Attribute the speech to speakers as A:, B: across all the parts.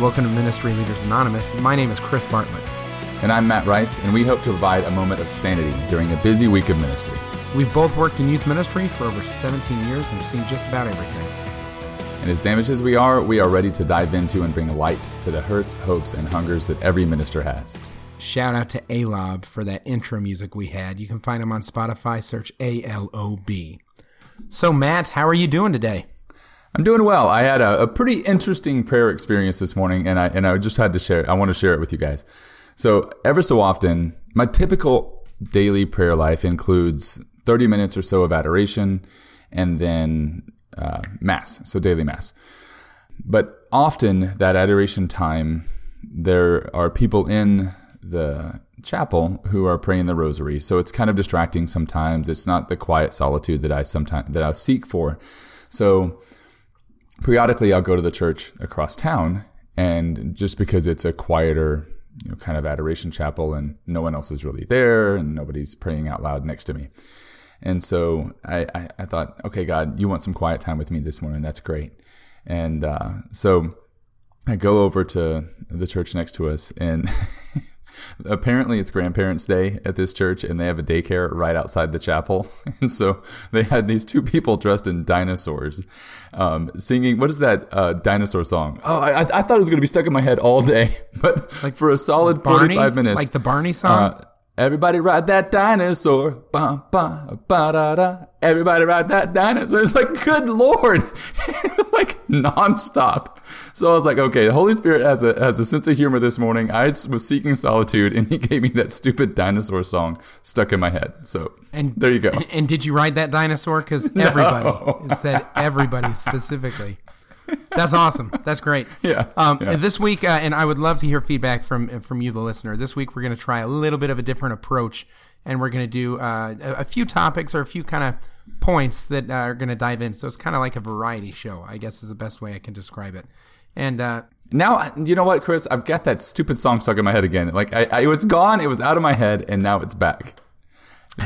A: Welcome to Ministry Leaders Anonymous. My name is Chris Bartlett.
B: And I'm Matt Rice, and we hope to provide a moment of sanity during a busy week of ministry.
A: We've both worked in youth ministry for over 17 years and have seen just about everything.
B: And as damaged as we are, we are ready to dive into and bring light to the hurts, hopes, and hungers that every minister has.
A: Shout out to Alob for that intro music we had. You can find him on Spotify. Search A L O B. So, Matt, how are you doing today?
B: I'm doing well. I had a, a, pretty interesting prayer experience this morning, and I and I just had to share. It. I want to share it with you guys. So ever so often, my typical daily prayer life includes 30 minutes or so of adoration, and then uh, mass. So daily mass. But often that adoration time, there are people in the chapel who are praying the rosary. So it's kind of distracting sometimes. It's not the quiet solitude that I sometimes that I seek for. So periodically I'll go to the church across town, and just because it's a quieter, you know, kind of adoration chapel, and no one else is really there, and nobody's praying out loud next to me. And so I, I, I thought, okay, God, you want some quiet time with me this morning? That's great. And uh, so I go over to the church next to us, and apparently it's grandparents day at this church and they have a daycare right outside the chapel. And so they had these two people dressed in dinosaurs um, singing what is that uh, dinosaur song? Oh I, I, thought it was going to be stuck in my head all day but like for a solid
A: Barney?
B: 45 minutes.
A: Like the barney song? Uh,
B: Everybody ride that dinosaur. Ba, ba, ba, da, da. Everybody ride that dinosaur. It's like, good Lord. it was like nonstop. So I was like, okay, the Holy Spirit has a, has a sense of humor this morning. I was seeking solitude and he gave me that stupid dinosaur song stuck in my head. So and there you go.
A: And did you ride that dinosaur? Because everybody no. said everybody specifically. That's awesome. That's great.
B: Yeah.
A: Um,
B: yeah.
A: This week, uh, and I would love to hear feedback from from you, the listener. This week, we're going to try a little bit of a different approach, and we're going to do uh, a, few topics or a few kind of points that uh, are going to dive in. So it's kind of like a variety show, I guess, is the best way I can describe it. And uh,
B: now, you know what, Chris? I've got that stupid song stuck in my head again. Like I, I, it was gone, it was out of my head, and now it's back.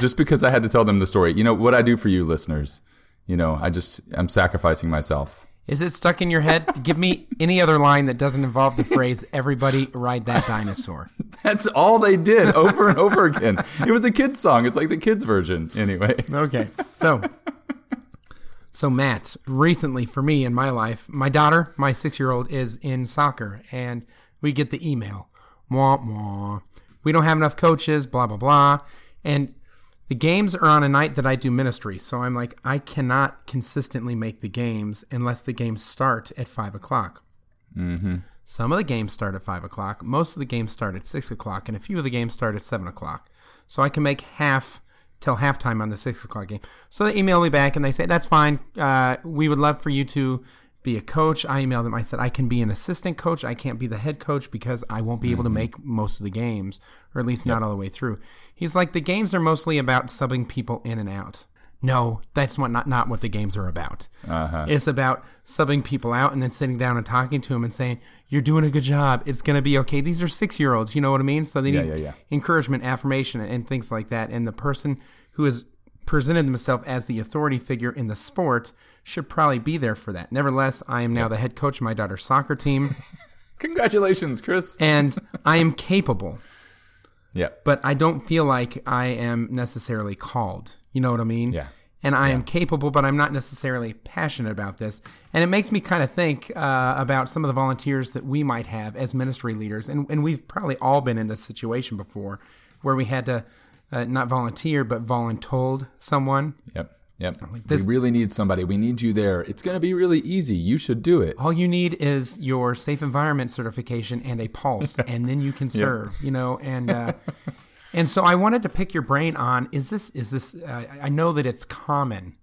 B: Just because I had to tell them the story. You know what I do for you, listeners. You know, I just I'm sacrificing myself.
A: Is it stuck in your head? Give me any other line that doesn't involve the phrase "Everybody ride that dinosaur."
B: That's all they did over and over again. It was a kids song. It's like the kids version, anyway.
A: Okay, so so Matt, recently for me in my life, my daughter, my six-year-old, is in soccer, and we get the email, "Wah wah, we don't have enough coaches." Blah blah blah, and the games are on a night that I do ministry. So I'm like, I cannot consistently make the games unless the games start at five o'clock. Mm-hmm. Some of the games start at five o'clock. Most of the games start at six o'clock, and a few of the games start at seven o'clock. So I can make half till halftime on the six o'clock game. So they email me back and they say, "That's fine. Uh, we would love for you to be a coach. I emailed them. I said, I can be an assistant coach. I can't be the head coach because I won't be able to mm-hmm. make most of the games, or at least yep. not all the way through. He's like, the games are mostly about subbing people in and out. No, that's what not, not what the games are about. Uh-huh. It's about subbing people out and then sitting down and talking to them and saying, You're doing a good job. It's going to be okay. These are six year olds. You know what I mean? So they need yeah, yeah, yeah. encouragement, affirmation, and things like that. And the person who has presented himself as the authority figure in the sport should probably be there for that. Nevertheless, I am now the head coach of my daughter's soccer team.
B: Congratulations, Chris.
A: and I am capable.
B: Yeah.
A: But I don't feel like I am necessarily called. You know what I mean?
B: Yeah.
A: And I yeah. am capable, but I'm not necessarily passionate about this. And it makes me kind of think uh, about some of the volunteers that we might have as ministry leaders. And, and we've probably all been in this situation before where we had to uh, not volunteer, but voluntold someone.
B: Yep. Yep. Like this, we really need somebody. We need you there. It's going to be really easy. You should do it.
A: All you need is your safe environment certification and a pulse, and then you can serve. Yep. You know, and uh, and so I wanted to pick your brain on is this is this? Uh, I know that it's common.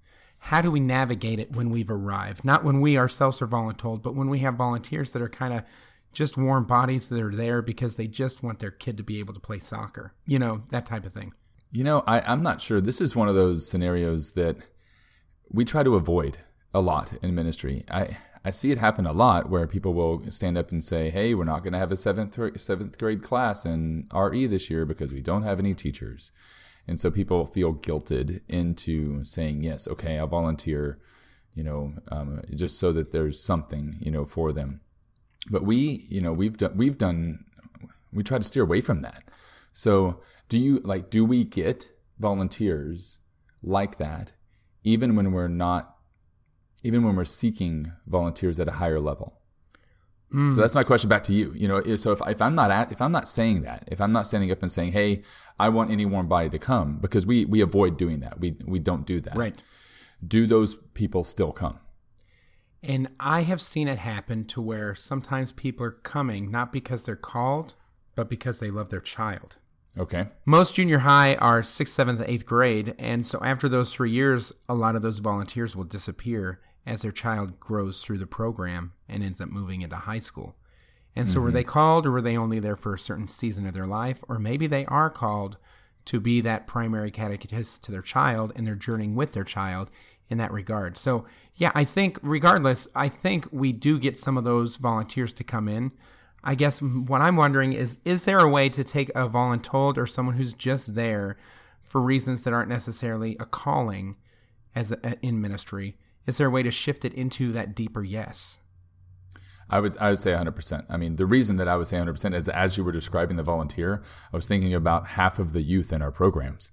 A: How do we navigate it when we've arrived? Not when we ourselves are voluntold, but when we have volunteers that are kind of just warm bodies that are there because they just want their kid to be able to play soccer. You know, that type of thing.
B: You know, I, I'm not sure. This is one of those scenarios that we try to avoid a lot in ministry. I, I see it happen a lot where people will stand up and say, "Hey, we're not going to have a seventh seventh grade class in RE this year because we don't have any teachers," and so people feel guilted into saying, "Yes, okay, I'll volunteer," you know, um, just so that there's something, you know, for them. but we, you know, we've done, we've done, we try to steer away from that. So do you like, do we get volunteers like that even when we're not, even when we're seeking volunteers at a higher level? So hmm. that's my question back to you. You know, so if, if I'm not at, if I'm not saying that, if I'm not standing up and saying, "Hey, I want any warm body to come," because we we avoid doing that. We we don't do that.
A: Right.
B: Do those people still come?
A: And I have seen it happen to where sometimes people are coming not because they're called, but because they love their child.
B: Okay.
A: Most junior high are sixth, seventh, eighth grade, and so after those three years, a lot of those volunteers will disappear as their child grows through the program and ends up moving into high school. And so, were they mm-hmm. called, or were they only there for a certain season of their life, or maybe they are called to be that primary catechist to their child, and they're journeying with their child in that regard. So, yeah, I think regardless, I think we do get some of those volunteers to come in. I guess what I'm wondering is is there a way to take a voluntold or someone who's just there for reasons that aren't necessarily a calling as a, in ministry? Is there a way to shift it into that deeper yes?
B: I would I would say 100%. I mean, the reason that I would say 100% is as you were describing the volunteer, I was thinking about half of the youth in our programs.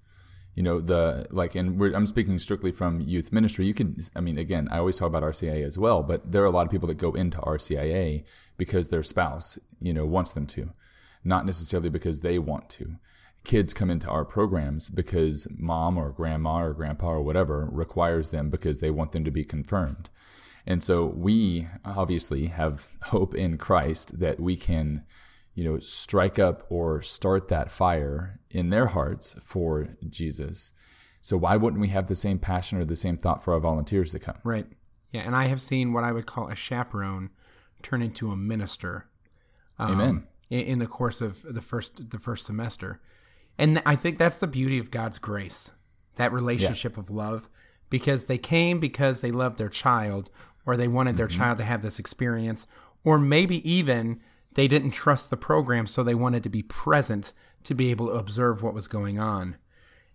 B: You know, the like, and I'm speaking strictly from youth ministry. You can, I mean, again, I always talk about RCIA as well, but there are a lot of people that go into RCIA because their spouse, you know, wants them to, not necessarily because they want to. Kids come into our programs because mom or grandma or grandpa or whatever requires them because they want them to be confirmed. And so we obviously have hope in Christ that we can, you know, strike up or start that fire in their hearts for Jesus. So why wouldn't we have the same passion or the same thought for our volunteers to come?
A: Right. Yeah, and I have seen what I would call a chaperone turn into a minister. Um,
B: Amen.
A: In, in the course of the first the first semester, and I think that's the beauty of God's grace, that relationship of love, because they came because they loved their child, or they wanted their child to have this experience, or maybe even they didn't trust the program, so they wanted to be present to be able to observe what was going on.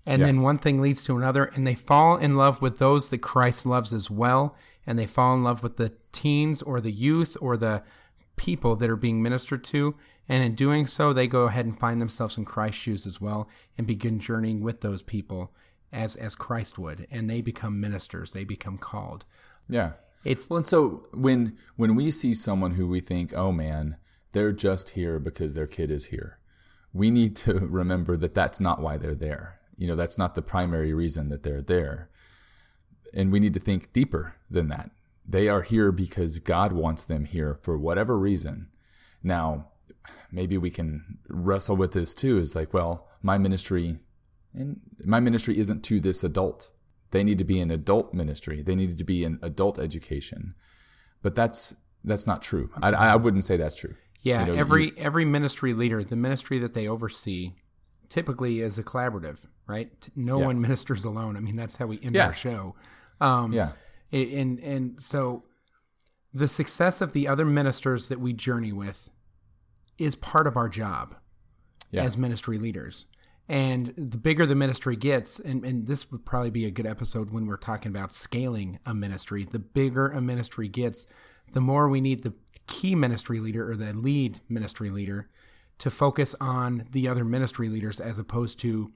A: And
B: Yeah.
A: then one thing leads to another, and they fall in love with those that Christ loves as well. And they fall in love with the teens or the youth or the people that are being ministered to. And in doing so, they go ahead and find themselves in Christ's shoes as well and begin journeying with those people as, as Christ would. And they become ministers, they become called.
B: Yeah.
A: It's
B: Well, and so when when we see someone who we think, oh man, they're just here because their kid is here, we need to remember that that's not why they're there. You know, that's not the primary reason that they're there, and we need to think deeper than that. They are here because God wants them here for whatever reason. Now, maybe we can wrestle with this too. Is like, well, my ministry, and my ministry isn't to this adult. They need to be in adult ministry. They need to be in adult education. But that's that's not true. I, I wouldn't say that's true.
A: Yeah,
B: You know,
A: every every ministry leader, the ministry that they oversee, typically is a collaborative, right? No
B: Yeah.
A: one ministers alone. I mean, that's how we end
B: Yeah.
A: our show. Um,
B: Yeah.
A: and and so the success of the other ministers that we journey with is part of our job
B: Yeah.
A: as ministry leaders. And the bigger the ministry gets, and, and this would probably be a good episode when we're talking about scaling a ministry, the bigger a ministry gets, the more we need the key ministry leader or the lead ministry leader to focus on the other ministry leaders as opposed to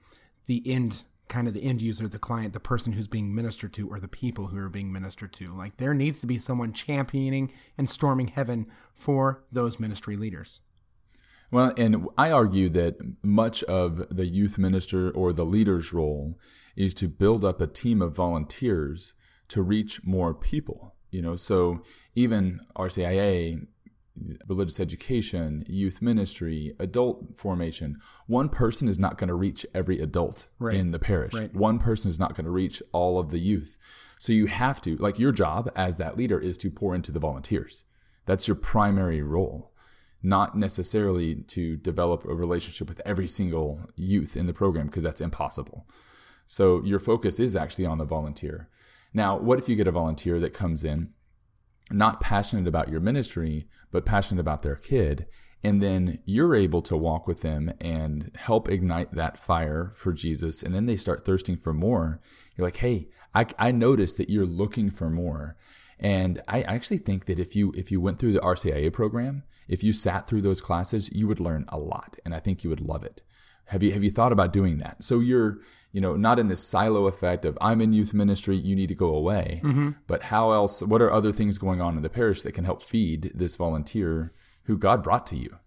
A: the end kind of the end user, the client, the person who's being ministered to, or the people who are being ministered to. Like there needs to be someone championing and storming heaven for those ministry leaders.
B: Well, and I argue that much of the youth minister or the leader's role is to build up a team of volunteers to reach more people. You know, so even RCIA, religious education, youth ministry, adult formation, one person is not going to reach every adult
A: Right.
B: in the parish.
A: Right.
B: One person is not going to reach all of the youth. So you have to, like your job as that leader is to pour into the volunteers. That's your primary role not necessarily to develop a relationship with every single youth in the program because that's impossible. So your focus is actually on the volunteer. Now, what if you get a volunteer that comes in not passionate about your ministry, but passionate about their kid and then you're able to walk with them and help ignite that fire for Jesus. And then they start thirsting for more. You're like, hey, I, I noticed that you're looking for more. And I actually think that if you if you went through the RCIA program, if you sat through those classes, you would learn a lot, and I think you would love it. Have you have you thought about doing that? So you're you know not in this silo effect of I'm in youth ministry, you need to go away. Mm-hmm. But how else? What are other things going on in the parish that can help feed this volunteer who God brought to you?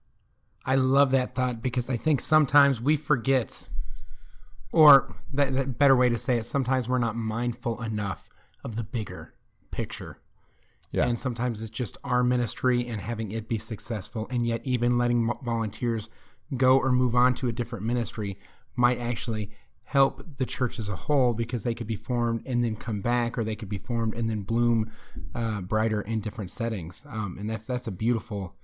A: I love that thought because I think sometimes we forget, or that, that better way to say it, sometimes we're not mindful enough of the bigger picture.
B: Yeah.
A: And sometimes it's just our ministry and having it be successful. And yet, even letting volunteers go or move on to a different ministry might actually help the church as a whole because they could be formed and then come back, or they could be formed and then bloom uh, brighter in different settings. Um, and that's that's a beautiful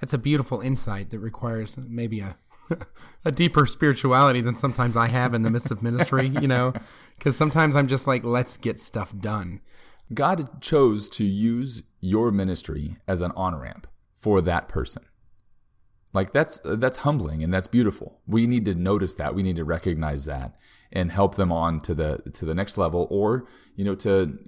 A: that's a beautiful insight that requires maybe a a deeper spirituality than sometimes I have in the midst of ministry. You know, because sometimes I'm just like, let's get stuff done.
B: God chose to use your ministry as an on ramp for that person. Like that's that's humbling and that's beautiful. We need to notice that. We need to recognize that and help them on to the to the next level or, you know, to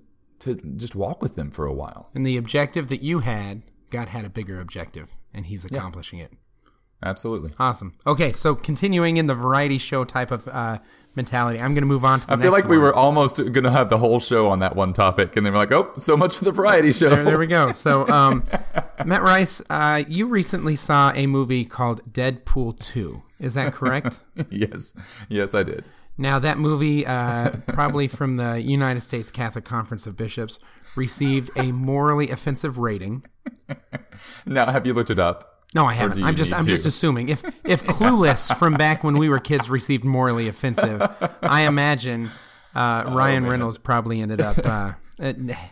B: to just walk with them for a while.
A: And the objective that you had, God had a bigger objective and he's accomplishing yeah. it.
B: Absolutely.
A: Awesome. Okay, so continuing in the variety show type of uh, mentality, I'm going to move on to the
B: I feel like
A: one.
B: we were almost going to have the whole show on that one topic, and then we're like, oh, so much for the variety show.
A: There, there we go. So, um, Matt Rice, uh, you recently saw a movie called Deadpool 2. Is that correct?
B: yes. Yes, I did.
A: Now, that movie, uh, probably from the United States Catholic Conference of Bishops, received a morally offensive rating.
B: Now, have you looked it up?
A: No, I haven't. I'm just I'm to? just assuming if if Clueless from back when we were kids received morally offensive, I imagine uh, oh, Ryan oh, Reynolds probably ended up uh,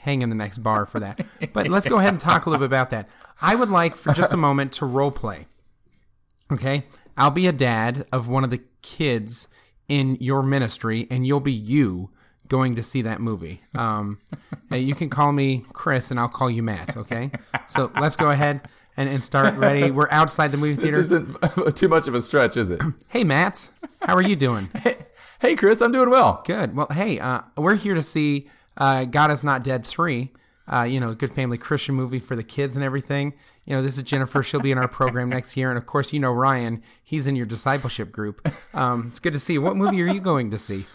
A: hanging the next bar for that. But let's go ahead and talk a little bit about that. I would like for just a moment to role play. Okay, I'll be a dad of one of the kids in your ministry, and you'll be you going to see that movie. Um, you can call me Chris, and I'll call you Matt. Okay, so let's go ahead and, and start ready. We're outside the movie theater.
B: This isn't too much of a stretch, is it?
A: hey, Matt, how are you doing?
B: hey, hey, Chris, I'm doing well.
A: Good. Well, hey, uh, we're here to see uh, God is Not Dead 3. Uh, you know, a good family Christian movie for the kids and everything. You know, this is Jennifer. She'll be in our program next year. And of course, you know Ryan. He's in your discipleship group. Um, it's good to see you. What movie are you going to see?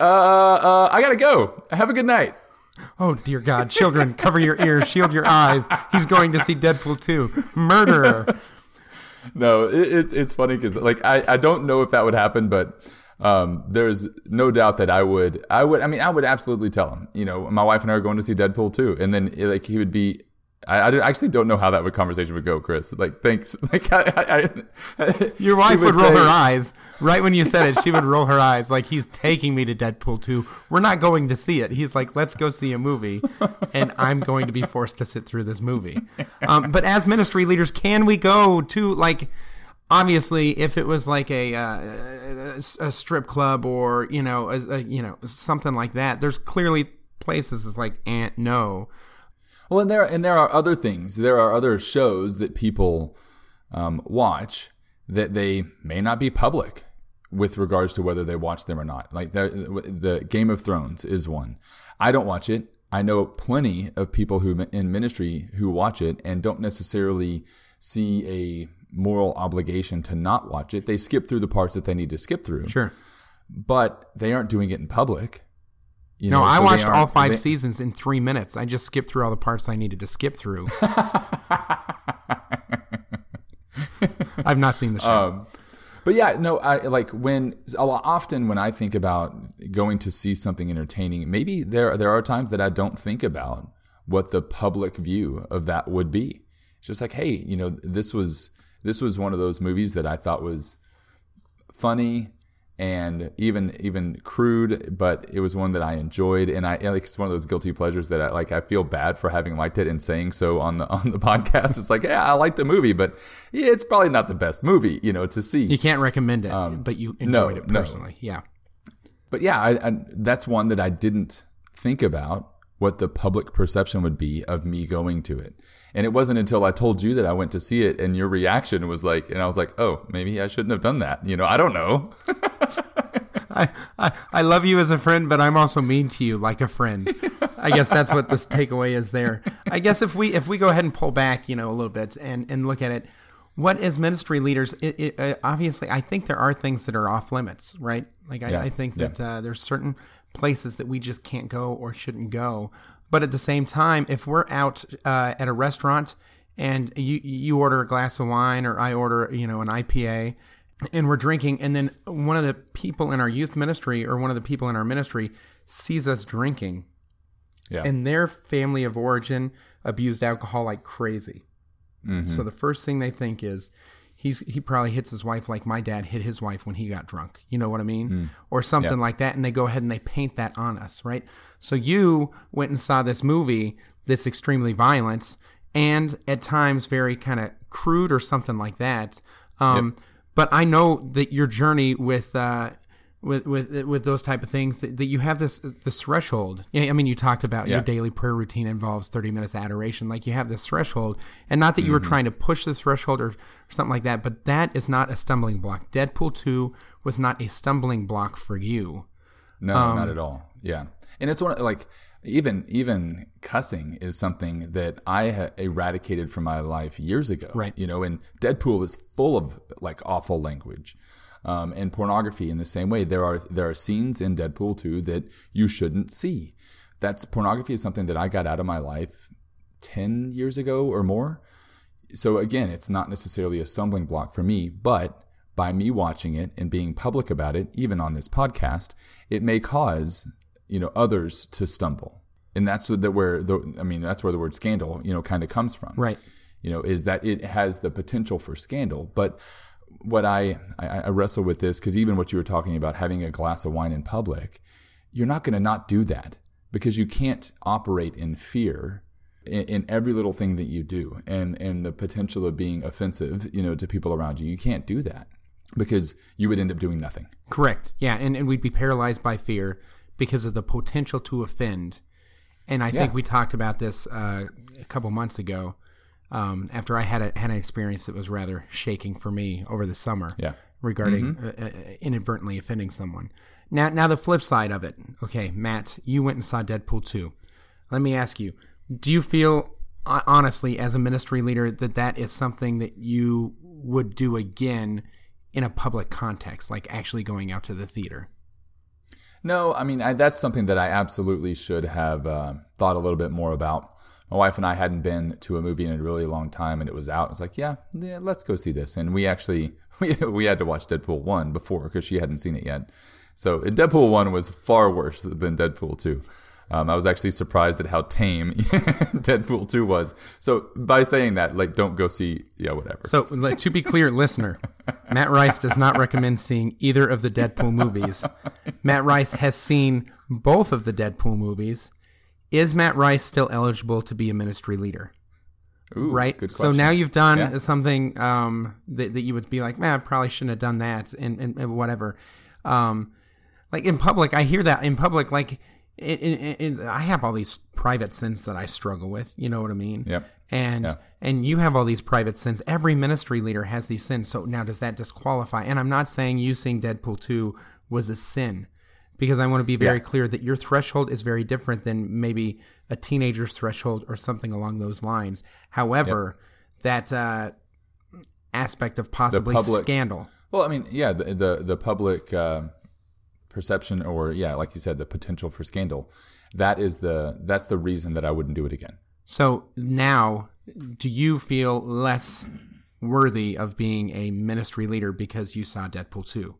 B: Uh, uh, I gotta go. Have a good night.
A: Oh dear God, children, cover your ears, shield your eyes. He's going to see Deadpool 2. Murderer.
B: No, it, it's funny because like I, I don't know if that would happen, but um, there's no doubt that I would I would I mean I would absolutely tell him. You know, my wife and I are going to see Deadpool 2, and then like he would be I, I, actually don't know how that would conversation would go, Chris. Like, thanks. Like, I,
A: I, your wife would, would roll say, her eyes right when you said it. She would roll her eyes like he's taking me to Deadpool two. We're not going to see it. He's like, let's go see a movie, and I'm going to be forced to sit through this movie. Um, but as ministry leaders, can we go to like? Obviously, if it was like a, uh, a strip club or you know a, a, you know something like that, there's clearly places it's like, and no
B: well, and there and there are other things. There are other shows that people um, watch that they may not be public with regards to whether they watch them or not. Like the the Game of Thrones is one. I don't watch it. I know plenty of people who in ministry who watch it and don't necessarily see a moral obligation to not watch it. They skip through the parts that they need to skip through.
A: Sure.
B: But they aren't doing it in public.
A: You no, know, I so watched all five they, seasons in three minutes. I just skipped through all the parts I needed to skip through. I've not seen the show. Um,
B: but yeah, no, I like when a lot often when I think about going to see something entertaining, maybe there there are times that I don't think about what the public view of that would be. It's just like, hey, you know, this was this was one of those movies that I thought was funny and even even crude, but it was one that I enjoyed, and I like it's one of those guilty pleasures that I like. I feel bad for having liked it and saying so on the on the podcast. It's like, yeah, I like the movie, but yeah, it's probably not the best movie, you know, to see.
A: You can't recommend it, um, but you enjoyed no, it personally, no. yeah.
B: But yeah, I, I, that's one that I didn't think about what the public perception would be of me going to it. And it wasn't until I told you that I went to see it and your reaction was like, and I was like, oh, maybe I shouldn't have done that. You know, I don't know.
A: I, I, I love you as a friend, but I'm also mean to you like a friend. I guess that's what this takeaway is there. I guess if we if we go ahead and pull back, you know, a little bit and, and look at it, what as ministry leaders, it, it, uh, obviously, I think there are things that are off limits, right? Like I,
B: Yeah,
A: I think
B: yeah.
A: that uh, there's certain places that we just can't go or shouldn't go. But at the same time, if we're out uh, at a restaurant and you you order a glass of wine or I order you know an IPA and we're drinking and then one of the people in our youth ministry or one of the people in our ministry sees us drinking
B: Yeah.
A: and their family of origin abused alcohol like crazy. So the first thing they think is he's he probably hits his wife like my dad hit his wife when he got drunk. You know what I mean? Or something like that and they go ahead and they paint that on us, right? So you went and saw this movie, this extremely violent and at times very kind of crude or something like that. Um, But I know that your journey with uh, with with with those type of things that, that you have this this threshold. Yeah, I mean, you talked about your daily prayer routine involves thirty minutes adoration. Like you have this threshold, and not that you were trying to push the threshold or, or something like that, but that is not a stumbling block. Deadpool two was not a stumbling block for you.
B: No,
A: Um,
B: not at all. Yeah, and it's one like even even cussing is something that I ha- eradicated from my life years ago.
A: Right.
B: You know, and Deadpool is full of like awful language. Um, and pornography in the same way. There are there are scenes in Deadpool 2 that you shouldn't see. That's pornography is something that I got out of my life ten years ago or more. So again, it's not necessarily a stumbling block for me, but by me watching it and being public about it, even on this podcast, it may cause you know others to stumble, and that's the, where the I mean that's where the word scandal you know kind of comes from,
A: Right.
B: You know, is that it has the potential for scandal, but what I I, I wrestle with this because even what you were talking about having a glass of wine in public, you're not going to not do that because you can't operate in fear in, in every little thing that you do and and the potential of being offensive you know to people around you you can't do that because you would end up doing nothing
A: Correct. Yeah, and, and we'd be paralyzed by fear because of the potential to offend. And I think we talked about this uh, a couple months ago. Um, after I had a, had an experience that was rather shaking for me over the summer
B: Yeah.
A: regarding uh, uh, inadvertently offending someone. Now, now the flip side of it. Okay, Matt, you went and saw Deadpool two. Let me ask you: Do you feel uh, honestly, as a ministry leader, that that is something that you would do again in a public context, like actually going out to the theater?
B: No, I mean I, that's something that I absolutely should have uh, thought a little bit more about. My wife and I hadn't been to a movie in a really long time, and it was out. It's like, yeah, yeah, let's go see this. And we actually we, we had to watch Deadpool one before because she hadn't seen it yet. So Deadpool one was far worse than Deadpool two. Um, I was actually surprised at how tame Deadpool two was. So by saying that, like, don't go see, yeah, whatever.
A: So, to be clear, listener, Matt Rice does not recommend seeing either of the Deadpool movies. Matt Rice has seen both of the Deadpool movies. Is Matt Rice still eligible to be a ministry leader?
B: Ooh,
A: Right.
B: Good
A: So now you've done
B: Yeah.
A: something um, that, that you would be like, man, I probably shouldn't have done that, and, and, and whatever. Um, like in public, I hear that in public, like it, it, it, I have all these private sins that I struggle with. You know what I mean?
B: Yep.
A: And
B: Yeah.
A: and you have all these private sins. Every ministry leader has these sins. So now does that disqualify? And I'm not saying you seeing Deadpool 2 was a sin because I want to be very
B: Yeah.
A: clear that your threshold is very different than maybe a teenager's threshold or something along those lines. However, that uh, aspect of possibly
B: public-
A: scandal.
B: Well, I mean, yeah, the the, the public uh, perception, or yeah, like you said, the potential for scandal. That is the that's the reason that I wouldn't do it again.
A: So now, do you feel less worthy of being a ministry leader because you saw Deadpool 2?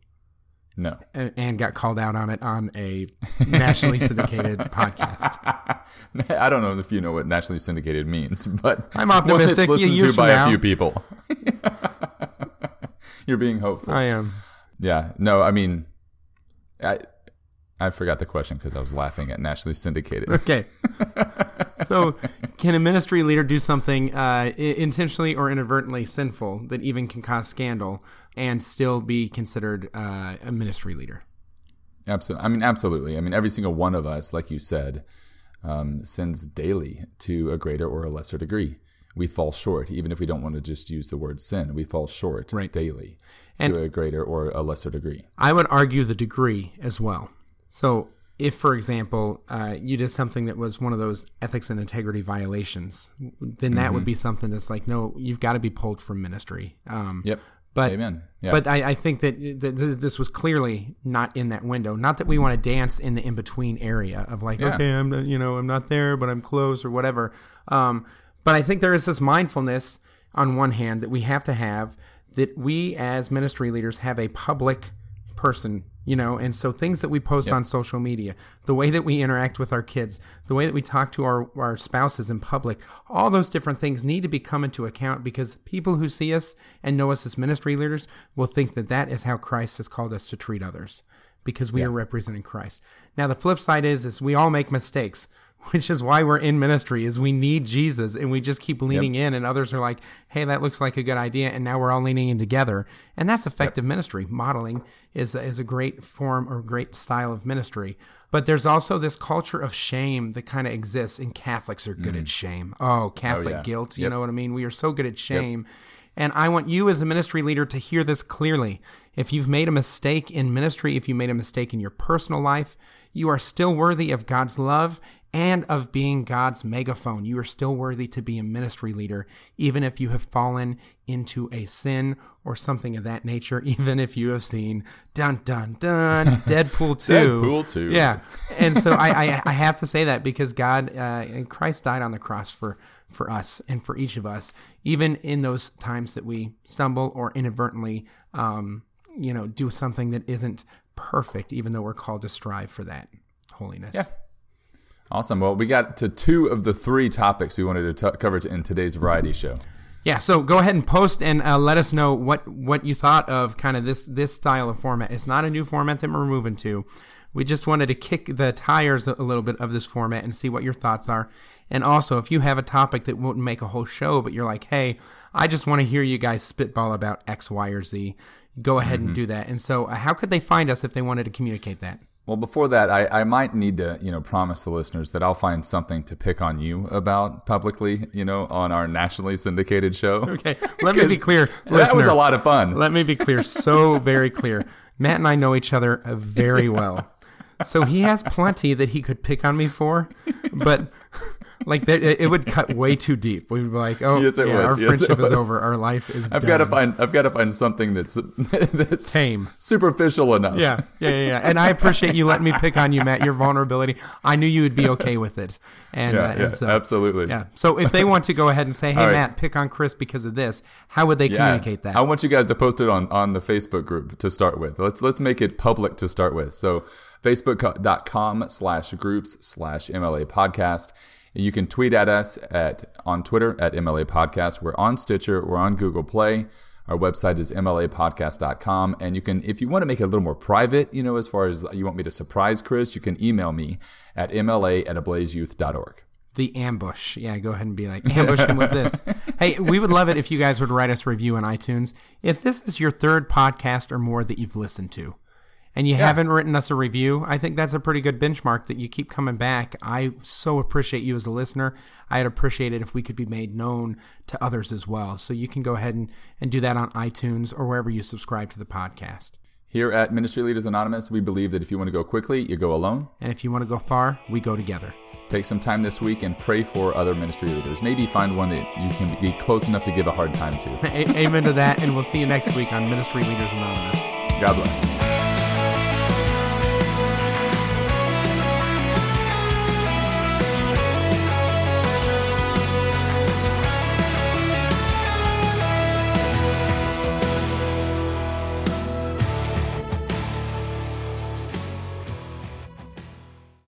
B: No,
A: and and got called out on it on a nationally syndicated podcast.
B: I don't know if you know what nationally syndicated means, but
A: I'm
B: one
A: optimistic.
B: listened
A: Years
B: to by
A: now.
B: a few people. You're being hopeful.
A: I am.
B: Yeah, no, I mean, I I forgot the question because I was laughing at nationally syndicated.
A: Okay. So, can a ministry leader do something uh, intentionally or inadvertently sinful that even can cause scandal and still be considered uh, a ministry leader?
B: Absolutely. I mean, absolutely. I mean, every single one of us, like you said, um, sins daily to a greater or a lesser degree. We fall short, even if we don't want to just use the word sin. We fall short
A: Right.
B: daily
A: And-
B: to a greater or a lesser degree.
A: I would argue the degree as well. So, if, for example, uh, you did something that was one of those ethics and integrity violations, then that
B: Mm-hmm.
A: would be something that's like, no, you've got to be pulled from ministry. Um,
B: Yep.
A: But
B: Amen. Yeah.
A: But I, I think that, that this- was clearly not in that window. Not that we want to dance in the in between area of like,
B: Yeah.
A: okay, I'm not- you know I'm not there, but I'm close or whatever. Um, but I think there is this mindfulness on one hand that we have to have that we as ministry leaders have a public person, you know, and so things that we post on social media, the way that we interact with our kids, the way that we talk to our, our spouses in public, all those different things need to be come into account because people who see us and know us as ministry leaders will think that that is how Christ has called us to treat others because we are representing Christ. Now the flip side is is we all make mistakes, which is why we're in ministry is we need Jesus and we just keep leaning in and others are like, "Hey, that looks like a good idea." And now we're all leaning in together. And that's effective ministry. Modeling is is a great form or great style of ministry. But there's also this culture of shame that kind of exists and Catholics are good mm. at shame. Oh, oh, Catholic
B: yeah.
A: guilt, you
B: Yep.
A: know what I mean? We are so good at shame. And I want you as a ministry leader to hear this clearly. If you've made a mistake in ministry, if you made a mistake in your personal life, you are still worthy of God's love and of being God's megaphone. You are still worthy to be a ministry leader, even if you have fallen into a sin or something of that nature, even if you have seen dun dun dun Deadpool 2.
B: Deadpool 2.
A: Yeah. And so I, I, I have to say that because God, uh, and Christ died on the cross for, for us and for each of us, even in those times that we stumble or inadvertently, um, you know, do something that isn't perfect, even though we're called to strive for that holiness.
B: Yeah. Awesome. Well, we got to two of the three topics we wanted to t- cover t- in today's variety show.
A: Yeah, so go ahead and post and uh, let us know what what you thought of kind of this this style of format. It's not a new format that we're moving to. We just wanted to kick the tires a little bit of this format and see what your thoughts are. And also, if you have a topic that won't make a whole show, but you're like, hey, I just want to hear you guys spitball about X, Y, or Z, go ahead and do that. And so, uh, how could they find us if they wanted to communicate that?
B: Well, before that, I, I might need to, you know, promise the listeners that I'll find something to pick on you about publicly, you know, on our nationally syndicated show.
A: Okay, let me be clear.
B: That was a lot of fun.
A: Let me be clear, so very clear. Matt and I know each other uh, very well. So he has plenty that he could pick on me for, but like that, it would cut way too deep. We'd be like, "Oh,
B: Yes,
A: yeah,
B: would.
A: our
B: Yes,
A: friendship is over. Our life is
B: I've
A: done.
B: got to find. I've got to find something that's that's
A: Tame.
B: superficial enough.
A: Yeah, yeah, yeah, yeah. And I appreciate you letting me pick on you, Matt. Your vulnerability. I knew you would be okay with it. And,
B: Yeah,
A: uh, and
B: yeah,
A: so,
B: absolutely.
A: Yeah. So if they want to go ahead and say, "Hey,
B: right.
A: Matt, pick on Chris because of this," how would they communicate that?
B: I want you guys to post it on, on the Facebook group to start with. Let's let's make it public to start with. So facebook.com slash groups slash MLA podcast. You can tweet at us at on Twitter at MLA podcast. We're on Stitcher. We're on Google Play. Our website is mlapodcast.com. And you can, if you want to make it a little more private, you know, as far as you want me to surprise Chris, you can email me at mla at ablazeyouth.org.
A: The ambush. Yeah, go ahead and be like, ambush him with this. Hey, we would love it if you guys would write us a review on iTunes. If this is your third podcast or more that you've listened to, and you haven't written us a review, I think that's a pretty good benchmark that you keep coming back. I so appreciate you as a listener. I'd appreciate it if we could be made known to others as well. So you can go ahead and, and do that on iTunes or wherever you subscribe to the podcast.
B: Here at Ministry Leaders Anonymous, we believe that if you want to go quickly, you go alone.
A: And if you want to go far, we go together.
B: Take some time this week and pray for other ministry leaders. Maybe find one that you can be close enough to give a hard time to.
A: Amen to that, and we'll see you next week on Ministry Leaders Anonymous.
B: God bless.